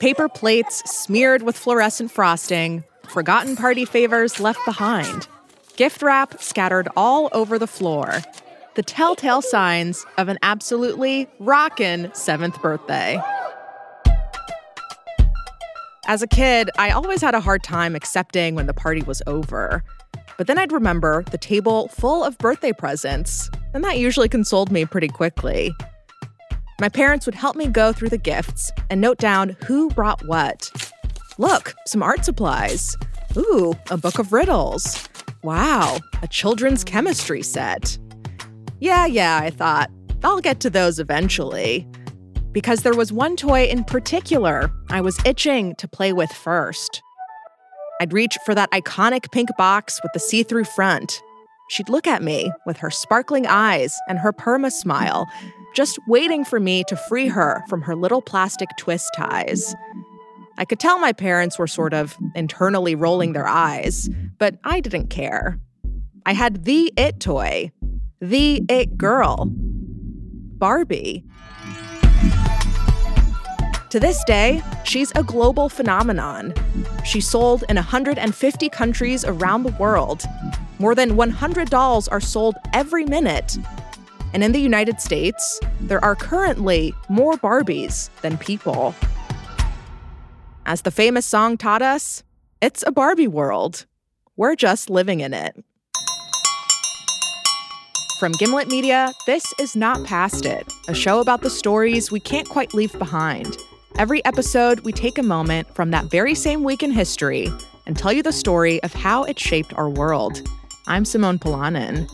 Paper plates smeared with fluorescent frosting, forgotten party favors left behind, gift wrap scattered all over the floor. The telltale signs of an absolutely rockin' seventh birthday. As a kid, I always had a hard time accepting when the party was over. But then I'd remember the table full of birthday presents, and that usually consoled me pretty quickly. My parents would help me go through the gifts and note down who brought what. Look, some art supplies. Ooh, a book of riddles. Wow, a children's chemistry set. Yeah, yeah, I thought. I'll get to those eventually. Because there was one toy in particular I was itching to play with first. I'd reach for that iconic pink box with the see through front. She'd look at me with her sparkling eyes and her perma smile, just waiting for me to free her from her little plastic twist ties. I could tell my parents were sort of internally rolling their eyes, but I didn't care. I had the it toy, the it girl, Barbie. To this day, she's a global phenomenon. She's sold in 150 countries around the world. More than 100 dolls are sold every minute. And in the United States, there are currently more Barbies than people. As the famous song taught us, it's a Barbie world. We're just living in it. From Gimlet Media, this is Not Past It, a show about the stories we can't quite leave behind. Every episode, we take a moment from that very same week in history and tell you the story of how it shaped our world. I'm Simone Polanen.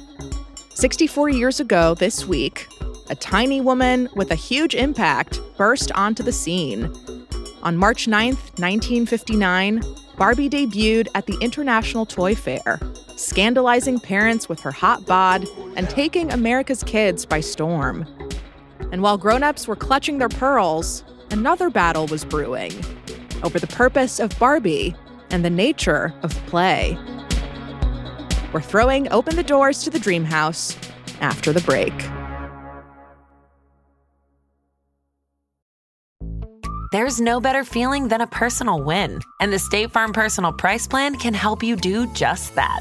64 years ago this week, a tiny woman with a huge impact burst onto the scene. On March 9th, 1959, Barbie debuted at the International Toy Fair, scandalizing parents with her hot bod and taking America's kids by storm. And while grown-ups were clutching their pearls, another battle was brewing over the purpose of Barbie and the nature of play. We're throwing open the doors to the dream house after the break. There's no better feeling than a personal win, and the State Farm Personal Price Plan can help you do just that.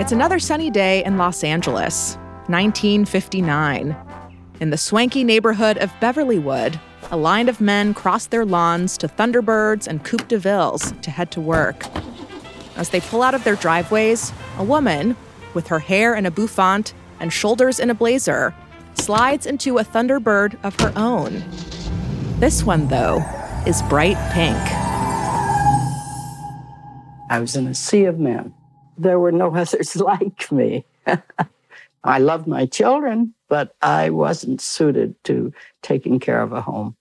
It's another sunny day in Los Angeles, 1959. In the swanky neighborhood of Beverlywood, a line of men cross their lawns to Thunderbirds and Coupe de Villes to head to work. As they pull out of their driveways, a woman, with her hair in a bouffant and shoulders in a blazer, slides into a Thunderbird of her own. This one, though, is bright pink. I was in a sea of men. There were no others like me. I loved my children, but I wasn't suited to taking care of a home.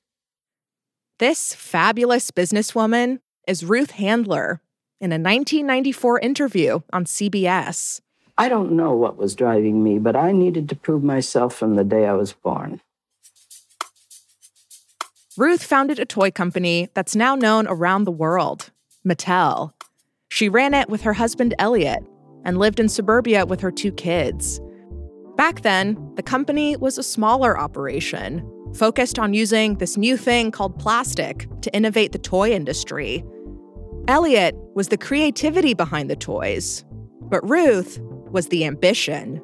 This fabulous businesswoman is Ruth Handler in a 1994 interview on CBS. I don't know what was driving me, but I needed to prove myself from the day I was born. Ruth founded a toy company that's now known around the world, Mattel. She ran it with her husband Elliot, and lived in suburbia with her two kids. Back then, the company was a smaller operation, focused on using this new thing called plastic to innovate the toy industry. Elliot was the creativity behind the toys, but Ruth was the ambition.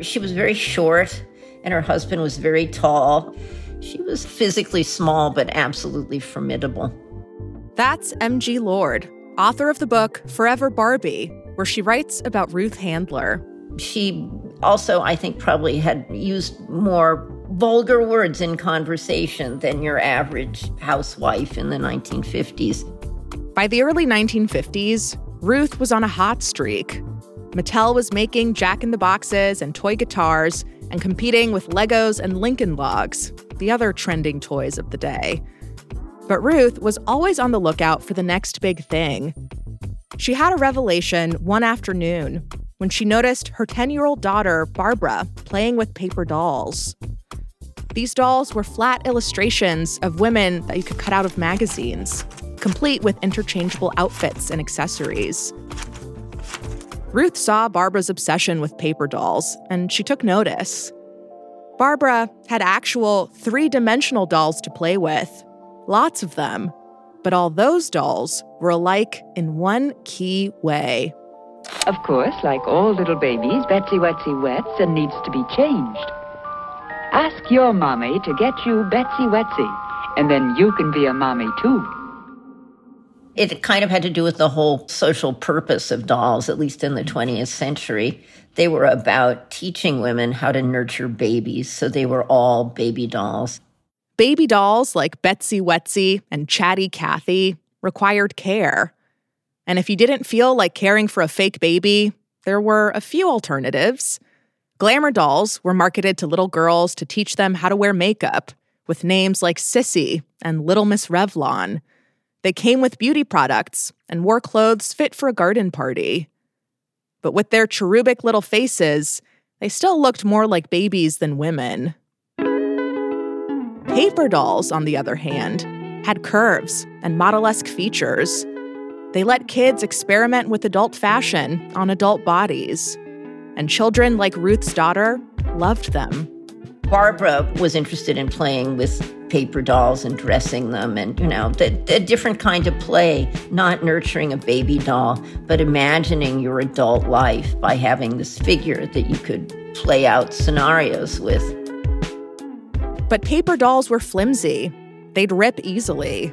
She was very short, and her husband was very tall. She was physically small, but absolutely formidable. That's M.G. Lord, author of the book Forever Barbie, where she writes about Ruth Handler. She also, I think, probably had used more vulgar words in conversation than your average housewife in the 1950s. By the early 1950s, Ruth was on a hot streak. Mattel was making Jack in the Boxes and toy guitars and competing with Legos and Lincoln Logs, the other trending toys of the day. But Ruth was always on the lookout for the next big thing. She had a revelation one afternoon when she noticed her 10 year old daughter, Barbara, playing with paper dolls. These dolls were flat illustrations of women that you could cut out of magazines, complete with interchangeable outfits and accessories. Ruth saw Barbara's obsession with paper dolls, and she took notice. Barbara had actual three dimensional dolls to play with, lots of them, but all those dolls were alike in one key way. Of course, like all little babies, Betsy Wetsy wets and needs to be changed. Ask your mommy to get you Betsy Wetsy, and then you can be a mommy too. It kind of had to do with the whole social purpose of dolls, at least in the 20th century. They were about teaching women how to nurture babies, so they were all baby dolls. Baby dolls like Betsy Wetsy and Chatty Cathy required care. And if you didn't feel like caring for a fake baby, there were a few alternatives. Glamour dolls were marketed to little girls to teach them how to wear makeup, with names like Sissy and Little Miss Revlon. They came with beauty products and wore clothes fit for a garden party. But with their cherubic little faces, they still looked more like babies than women. Paper dolls, on the other hand, had curves and model esque features. They let kids experiment with adult fashion on adult bodies. And children like Ruth's daughter loved them. Barbara was interested in playing with paper dolls and dressing them and you know the different kind of play not nurturing a baby doll but imagining your adult life by having this figure that you could play out scenarios with but paper dolls were flimsy they'd rip easily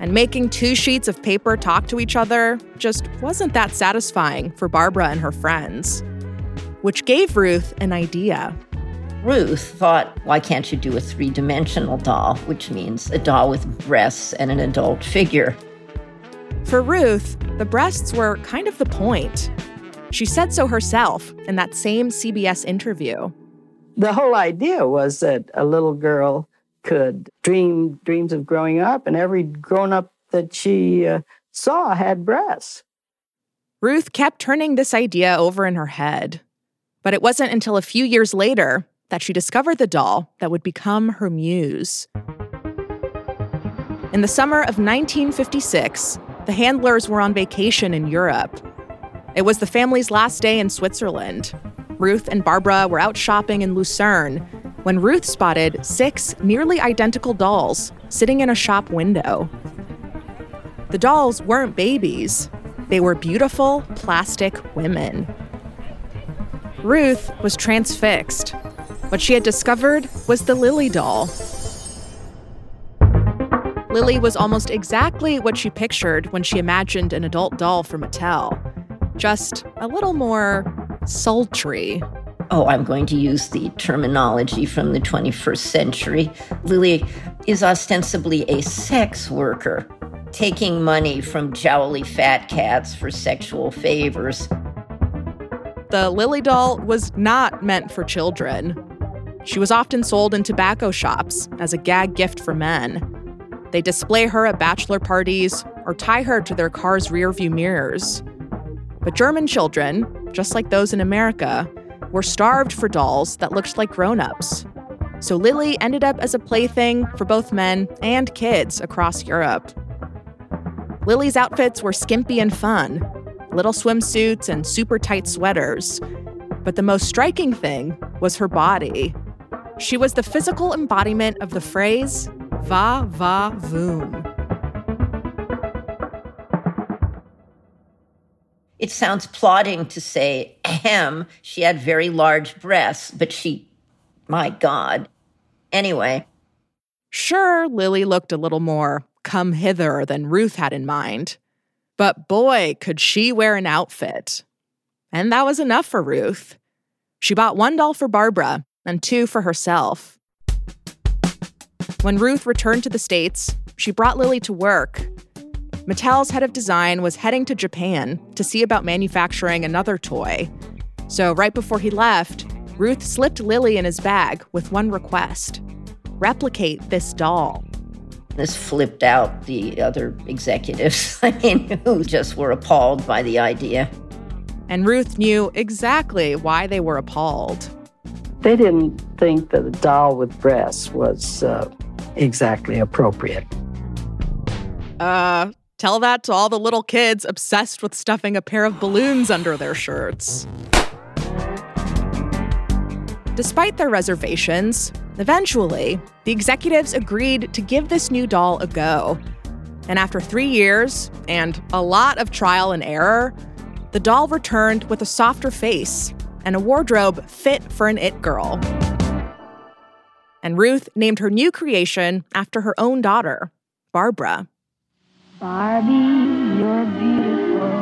and making two sheets of paper talk to each other just wasn't that satisfying for barbara and her friends which gave ruth an idea Ruth thought, why can't you do a three dimensional doll, which means a doll with breasts and an adult figure? For Ruth, the breasts were kind of the point. She said so herself in that same CBS interview. The whole idea was that a little girl could dream dreams of growing up, and every grown up that she uh, saw had breasts. Ruth kept turning this idea over in her head. But it wasn't until a few years later that she discovered the doll that would become her muse. In the summer of 1956, the handlers were on vacation in Europe. It was the family's last day in Switzerland. Ruth and Barbara were out shopping in Lucerne when Ruth spotted six nearly identical dolls sitting in a shop window. The dolls weren't babies, they were beautiful plastic women. Ruth was transfixed what she had discovered was the Lilli doll. Lilli was almost exactly what she pictured when she imagined an adult doll for Mattel, just a little more sultry. Oh, I'm going to use the terminology from the 21st century. Lilli is ostensibly a sex worker, taking money from jowly fat cats for sexual favors. The Lilli doll was not meant for children. She was often sold in tobacco shops as a gag gift for men. They display her at bachelor parties or tie her to their car's rearview mirrors. But German children, just like those in America, were starved for dolls that looked like grown ups. So Lilli ended up as a plaything for both men and kids across Europe. Lilli's outfits were skimpy and fun. little swimsuits and super tight sweaters. But the most striking thing was her body. She was the physical embodiment of the phrase va va voom. It sounds plotting to say, ahem, she had very large breasts, but she, my God. Anyway. Sure, Lilli looked a little more come hither than Ruth had in mind. But boy, could she wear an outfit. And that was enough for Ruth. She bought one doll for Barbara and two for herself. When Ruth returned to the States, she brought Lilli to work. Mattel's head of design was heading to Japan to see about manufacturing another toy. So, right before he left, Ruth slipped Lilli in his bag with one request replicate this doll. This flipped out the other executives, I mean, who just were appalled by the idea. And Ruth knew exactly why they were appalled. They didn't think that a doll with breasts was uh, exactly appropriate. Uh, tell that to all the little kids obsessed with stuffing a pair of balloons under their shirts. Despite their reservations, eventually, the executives agreed to give this new doll a go. And after three years and a lot of trial and error, the doll returned with a softer face and a wardrobe fit for an it girl. And Ruth named her new creation after her own daughter, Barbara. Barbie, you're beautiful.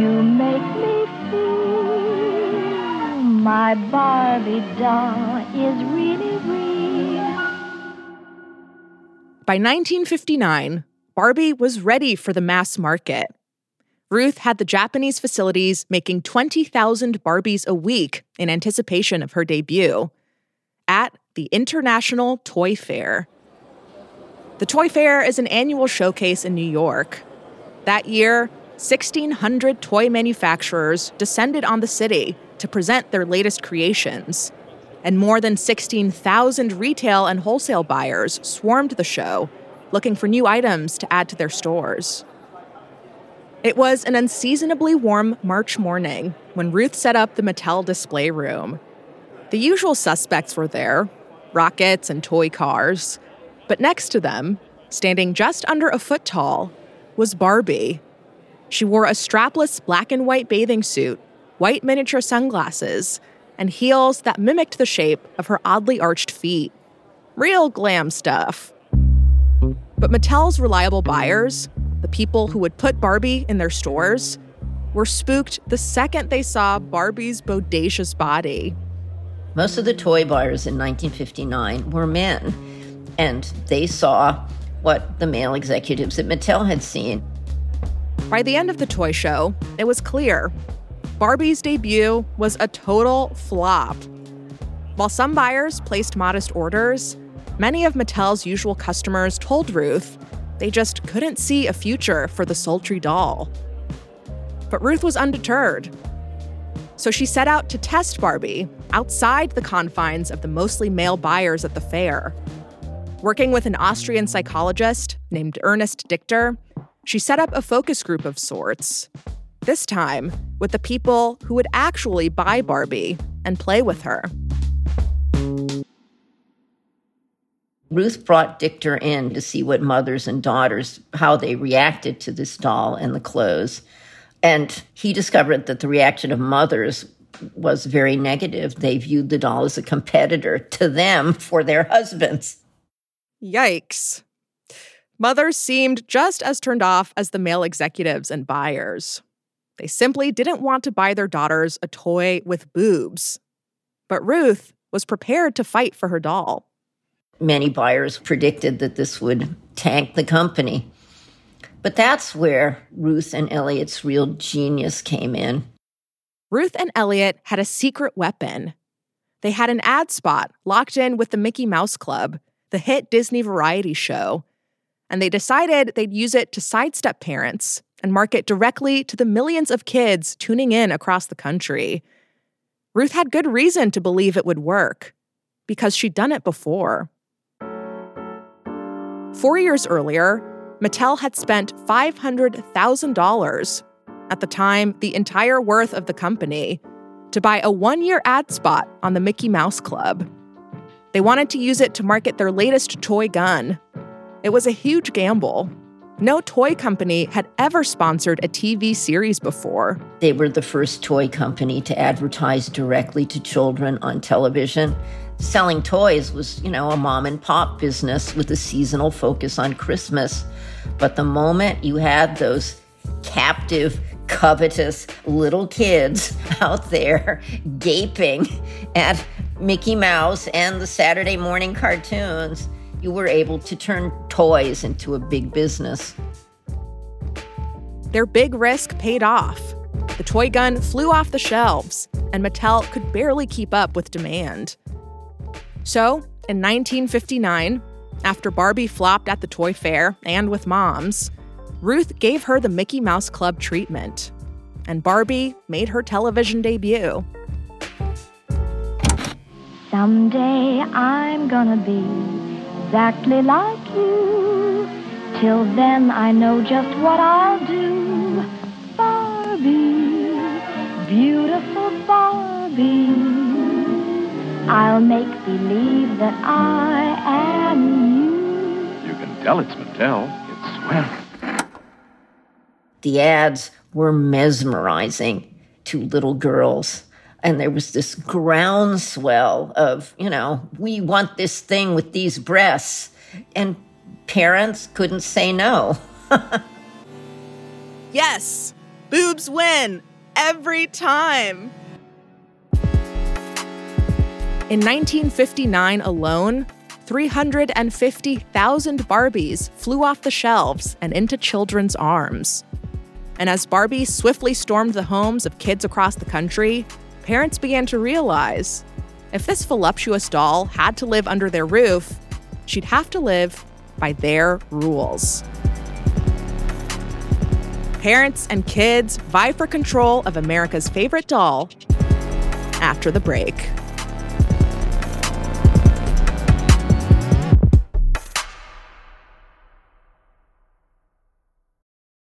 You make me feel my Barbie doll is really real. By 1959, Barbie was ready for the mass market. Ruth had the Japanese facilities making 20,000 Barbies a week in anticipation of her debut at the International Toy Fair. The Toy Fair is an annual showcase in New York. That year, 1,600 toy manufacturers descended on the city to present their latest creations. And more than 16,000 retail and wholesale buyers swarmed the show, looking for new items to add to their stores. It was an unseasonably warm March morning when Ruth set up the Mattel display room. The usual suspects were there rockets and toy cars. But next to them, standing just under a foot tall, was Barbie. She wore a strapless black and white bathing suit, white miniature sunglasses, and heels that mimicked the shape of her oddly arched feet. Real glam stuff. But Mattel's reliable buyers, the people who would put Barbie in their stores, were spooked the second they saw Barbie's bodacious body. Most of the toy buyers in 1959 were men, and they saw what the male executives at Mattel had seen. By the end of the toy show, it was clear Barbie's debut was a total flop. While some buyers placed modest orders, many of Mattel's usual customers told Ruth they just couldn't see a future for the sultry doll. But Ruth was undeterred. So she set out to test Barbie outside the confines of the mostly male buyers at the fair. Working with an Austrian psychologist named Ernest Dichter, she set up a focus group of sorts. This time with the people who would actually buy Barbie and play with her. Ruth brought Dichter in to see what mothers and daughters, how they reacted to this doll and the clothes. And he discovered that the reaction of mothers was very negative. They viewed the doll as a competitor to them for their husbands. Yikes. Mothers seemed just as turned off as the male executives and buyers. They simply didn't want to buy their daughters a toy with boobs. But Ruth was prepared to fight for her doll. Many buyers predicted that this would tank the company. But that's where Ruth and Elliot's real genius came in. Ruth and Elliot had a secret weapon. They had an ad spot locked in with the Mickey Mouse Club, the hit Disney variety show, and they decided they'd use it to sidestep parents and market directly to the millions of kids tuning in across the country. Ruth had good reason to believe it would work because she'd done it before. Four years earlier, Mattel had spent $500,000 at the time the entire worth of the company, to buy a one year ad spot on the Mickey Mouse Club. They wanted to use it to market their latest toy gun. It was a huge gamble. No toy company had ever sponsored a TV series before. They were the first toy company to advertise directly to children on television. Selling toys was, you know, a mom and pop business with a seasonal focus on Christmas. But the moment you had those captive, covetous little kids out there gaping at Mickey Mouse and the Saturday morning cartoons, you were able to turn toys into a big business. Their big risk paid off. The toy gun flew off the shelves, and Mattel could barely keep up with demand. So, in 1959, after Barbie flopped at the toy fair and with moms, Ruth gave her the Mickey Mouse Club treatment, and Barbie made her television debut. Someday I'm gonna be exactly like you. Till then, I know just what I'll do. Barbie, beautiful Barbie. I'll make believe that I am you. You can tell it's Mattel. It's swell. The ads were mesmerizing to little girls. And there was this groundswell of, you know, we want this thing with these breasts. And parents couldn't say no. Yes, boobs win every time. In 1959 alone, 350,000 Barbies flew off the shelves and into children's arms. And as Barbie swiftly stormed the homes of kids across the country, parents began to realize if this voluptuous doll had to live under their roof, she'd have to live by their rules. Parents and kids vie for control of America's favorite doll after the break.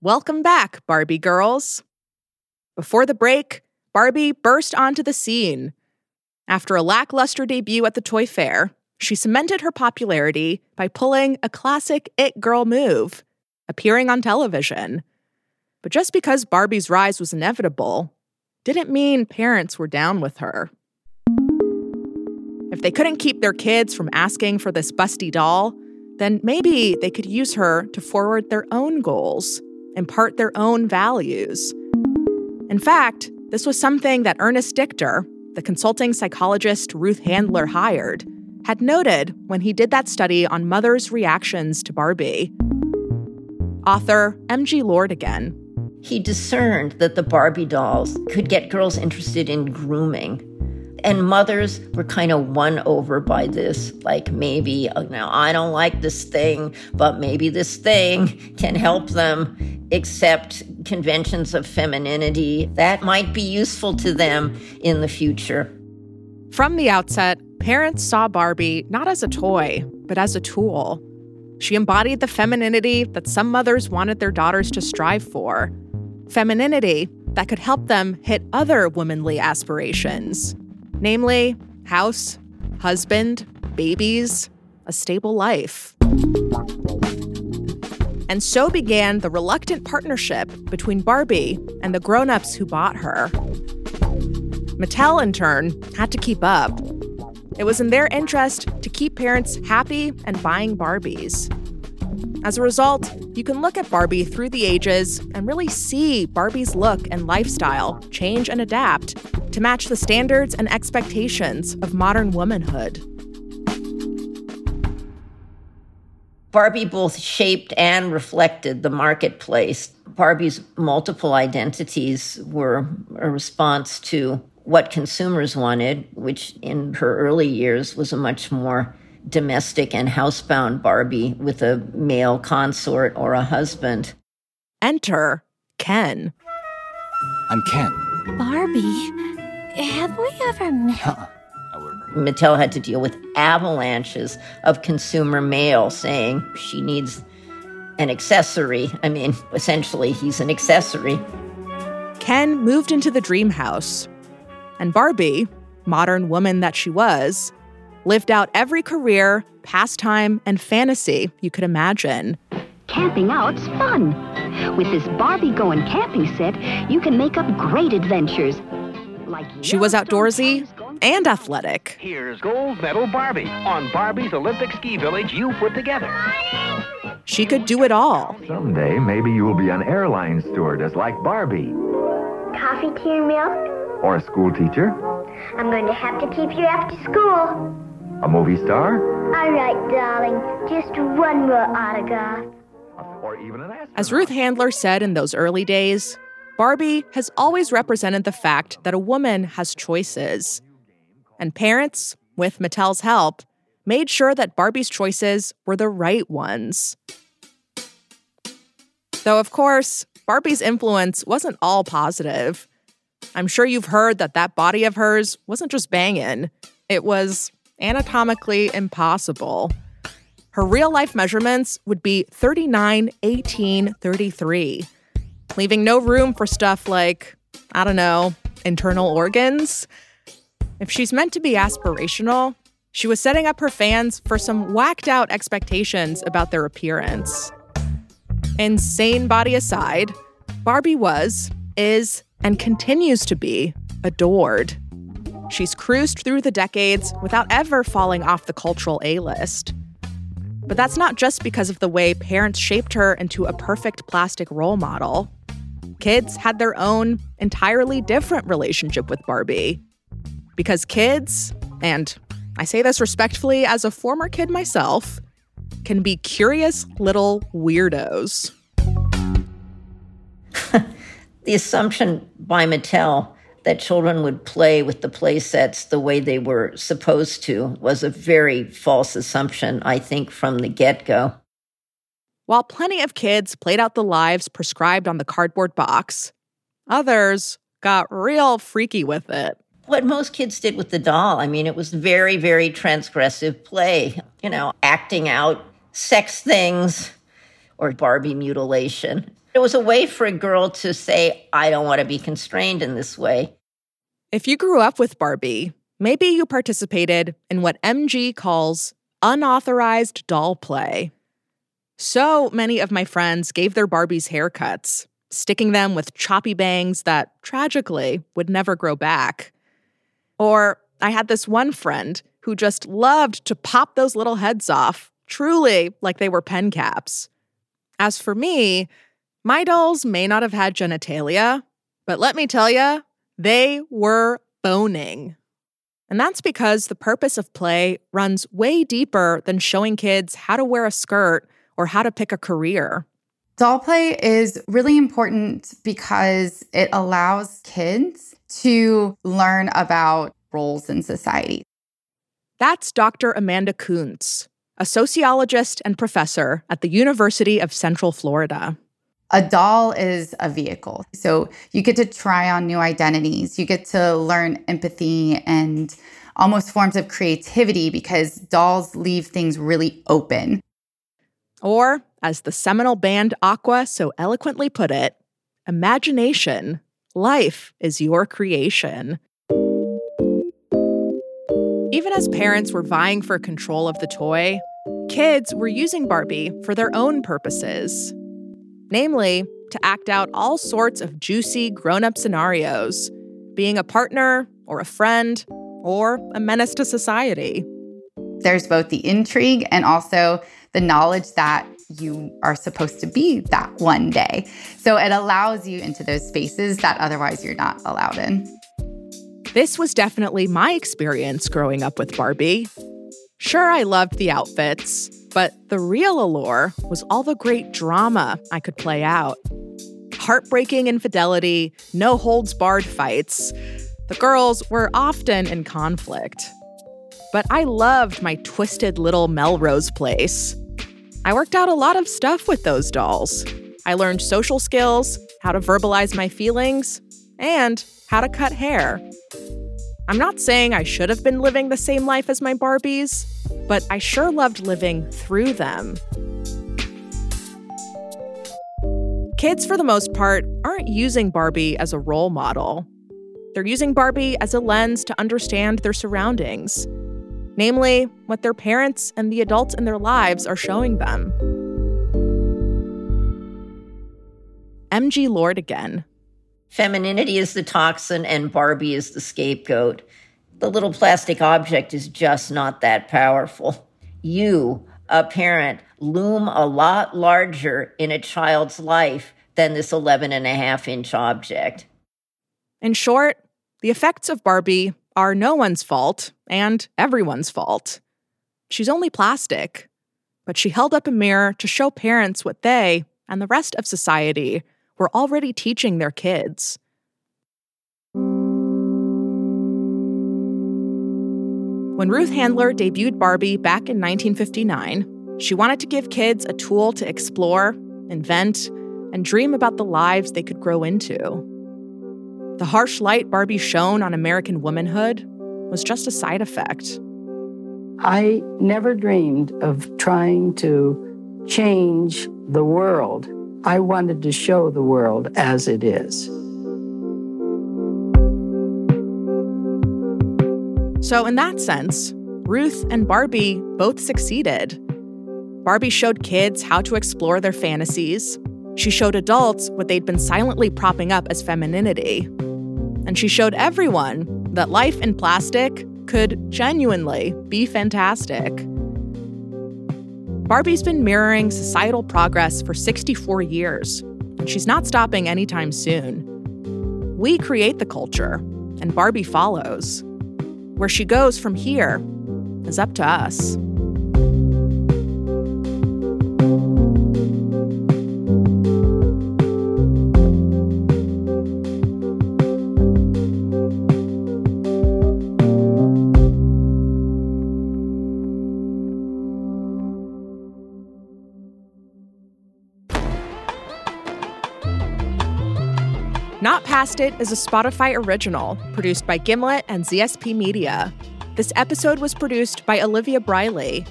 Welcome back, Barbie girls. Before the break, Barbie burst onto the scene. After a lackluster debut at the toy fair, she cemented her popularity by pulling a classic it girl move, appearing on television. But just because Barbie's rise was inevitable, didn't mean parents were down with her. If they couldn't keep their kids from asking for this busty doll, then maybe they could use her to forward their own goals, impart their own values. In fact, this was something that Ernest Dichter, the consulting psychologist Ruth Handler hired, had noted when he did that study on mothers' reactions to Barbie. Author M.G. Lord again. He discerned that the Barbie dolls could get girls interested in grooming. And mothers were kind of won over by this. Like, maybe, uh, now I don't like this thing, but maybe this thing can help them accept conventions of femininity that might be useful to them in the future. From the outset, parents saw Barbie not as a toy, but as a tool. She embodied the femininity that some mothers wanted their daughters to strive for. Femininity that could help them hit other womanly aspirations, namely, house, husband, babies, a stable life. And so began the reluctant partnership between Barbie and the grown ups who bought her. Mattel, in turn, had to keep up. It was in their interest to keep parents happy and buying Barbies. As a result, you can look at Barbie through the ages and really see Barbie's look and lifestyle change and adapt to match the standards and expectations of modern womanhood. Barbie both shaped and reflected the marketplace. Barbie's multiple identities were a response to what consumers wanted, which in her early years was a much more domestic and housebound Barbie with a male consort or a husband. Enter Ken. I'm Ken. Barbie, have we ever met? Uh-uh. Mattel had to deal with avalanches of consumer mail saying she needs an accessory. I mean, essentially, he's an accessory. Ken moved into the dream house, and Barbie, modern woman that she was, lived out every career, pastime, and fantasy you could imagine. Camping out's fun. With this Barbie going camping set, you can make up great adventures. Like she was outdoorsy and athletic. Here's gold medal Barbie on Barbie's Olympic ski village you put together. She could do it all. Someday, maybe you will be an airline stewardess like Barbie. Coffee, tea, and milk? Or a school teacher? I'm going to have to keep you after school. A movie star? All right, darling. Just one more autograph. Or even an astronaut. As Ruth Handler said in those early days, Barbie has always represented the fact that a woman has choices. And parents, with Mattel's help, made sure that Barbie's choices were the right ones. Though, of course, Barbie's influence wasn't all positive. I'm sure you've heard that that body of hers wasn't just banging, it was anatomically impossible. Her real life measurements would be 39, 18, 33, leaving no room for stuff like, I don't know, internal organs. If she's meant to be aspirational, she was setting up her fans for some whacked out expectations about their appearance. Insane body aside, Barbie was, is, and continues to be adored. She's cruised through the decades without ever falling off the cultural A list. But that's not just because of the way parents shaped her into a perfect plastic role model. Kids had their own, entirely different relationship with Barbie. Because kids, and I say this respectfully as a former kid myself, can be curious little weirdos. the assumption by Mattel that children would play with the play sets the way they were supposed to was a very false assumption, I think, from the get go. While plenty of kids played out the lives prescribed on the cardboard box, others got real freaky with it. What most kids did with the doll, I mean, it was very, very transgressive play, you know, acting out sex things or Barbie mutilation. It was a way for a girl to say, I don't want to be constrained in this way. If you grew up with Barbie, maybe you participated in what MG calls unauthorized doll play. So many of my friends gave their Barbies haircuts, sticking them with choppy bangs that tragically would never grow back. Or I had this one friend who just loved to pop those little heads off, truly like they were pen caps. As for me, my dolls may not have had genitalia, but let me tell you, they were boning. And that's because the purpose of play runs way deeper than showing kids how to wear a skirt or how to pick a career. Doll play is really important because it allows kids to learn about roles in society. That's Dr. Amanda Koontz, a sociologist and professor at the University of Central Florida. A doll is a vehicle. So you get to try on new identities. You get to learn empathy and almost forms of creativity because dolls leave things really open. Or, as the seminal band Aqua so eloquently put it, imagination, life is your creation. Even as parents were vying for control of the toy, kids were using Barbie for their own purposes. namely, to act out all sorts of juicy grown up scenarios, being a partner or a friend or a menace to society. There's both the intrigue and also the knowledge that you are supposed to be that one day. So it allows you into those spaces that otherwise you're not allowed in. This was definitely my experience growing up with Barbie. Sure, I loved the outfits, but the real allure was all the great drama I could play out. Heartbreaking infidelity, no holds barred fights. The girls were often in conflict. But I loved my twisted little Melrose place. I worked out a lot of stuff with those dolls. I learned social skills, how to verbalize my feelings, and how to cut hair. I'm not saying I should have been living the same life as my Barbies, but I sure loved living through them. Kids, for the most part, aren't using Barbie as a role model. They're using Barbie as a lens to understand their surroundings, namely, what their parents and the adults in their lives are showing them. MG Lord again. Femininity is the toxin and Barbie is the scapegoat. The little plastic object is just not that powerful. You, a parent, loom a lot larger in a child's life than this 11 and a half inch object. In short, the effects of Barbie are no one's fault and everyone's fault. She's only plastic, but she held up a mirror to show parents what they and the rest of society were already teaching their kids. When Ruth Handler debuted Barbie back in 1959, she wanted to give kids a tool to explore, invent, and dream about the lives they could grow into. The harsh light Barbie shone on American womanhood was just a side effect. I never dreamed of trying to change the world. I wanted to show the world as it is. So, in that sense, Ruth and Barbie both succeeded. Barbie showed kids how to explore their fantasies. She showed adults what they'd been silently propping up as femininity. And she showed everyone that life in plastic could genuinely be fantastic. Barbie's been mirroring societal progress for 64 years, and she's not stopping anytime soon. We create the culture, and Barbie follows. Where she goes from here is up to us. Past It is a Spotify original produced by Gimlet and ZSP Media. This episode was produced by Olivia Briley.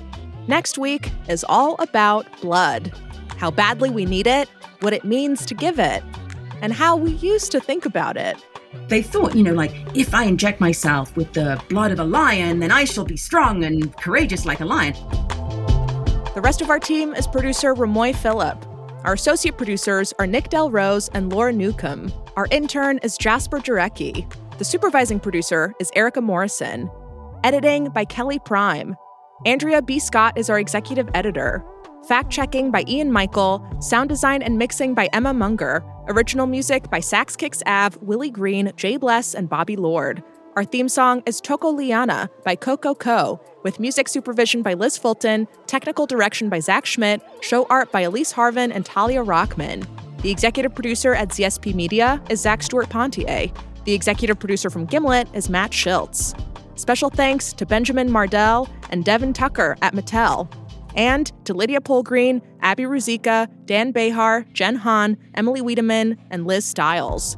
Next week is all about blood how badly we need it, what it means to give it, and how we used to think about it. They thought, you know, like, if I inject myself with the blood of a lion, then I shall be strong and courageous like a lion. The rest of our team is producer Ramoy Phillip. Our associate producers are Nick Del Rose and Laura Newcomb. Our intern is Jasper Jarecki. The supervising producer is Erica Morrison. Editing by Kelly Prime. Andrea B. Scott is our executive editor. Fact checking by Ian Michael. Sound design and mixing by Emma Munger. Original music by Sax Kicks Av, Willie Green, Jay Bless, and Bobby Lord. Our theme song is Toco Liana by Coco Co, with music supervision by Liz Fulton, technical direction by Zach Schmidt, show art by Elise Harvin and Talia Rockman. The executive producer at ZSP Media is Zach Stewart Pontier. The executive producer from Gimlet is Matt Schiltz. Special thanks to Benjamin Mardell and Devin Tucker at Mattel, and to Lydia Polgreen, Abby Ruzika, Dan Behar, Jen Hahn, Emily Wiedemann, and Liz Stiles.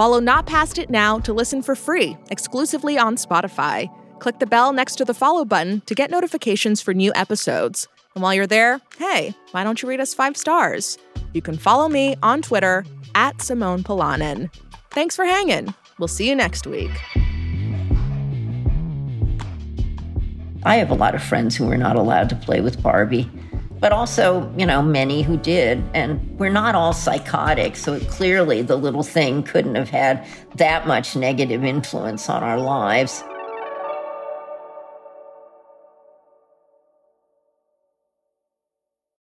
Follow Not Past It now to listen for free, exclusively on Spotify. Click the bell next to the follow button to get notifications for new episodes. And while you're there, hey, why don't you rate us five stars? You can follow me on Twitter at Simone Polanen. Thanks for hanging. We'll see you next week. I have a lot of friends who are not allowed to play with Barbie. But also, you know, many who did. And we're not all psychotic, so clearly the little thing couldn't have had that much negative influence on our lives.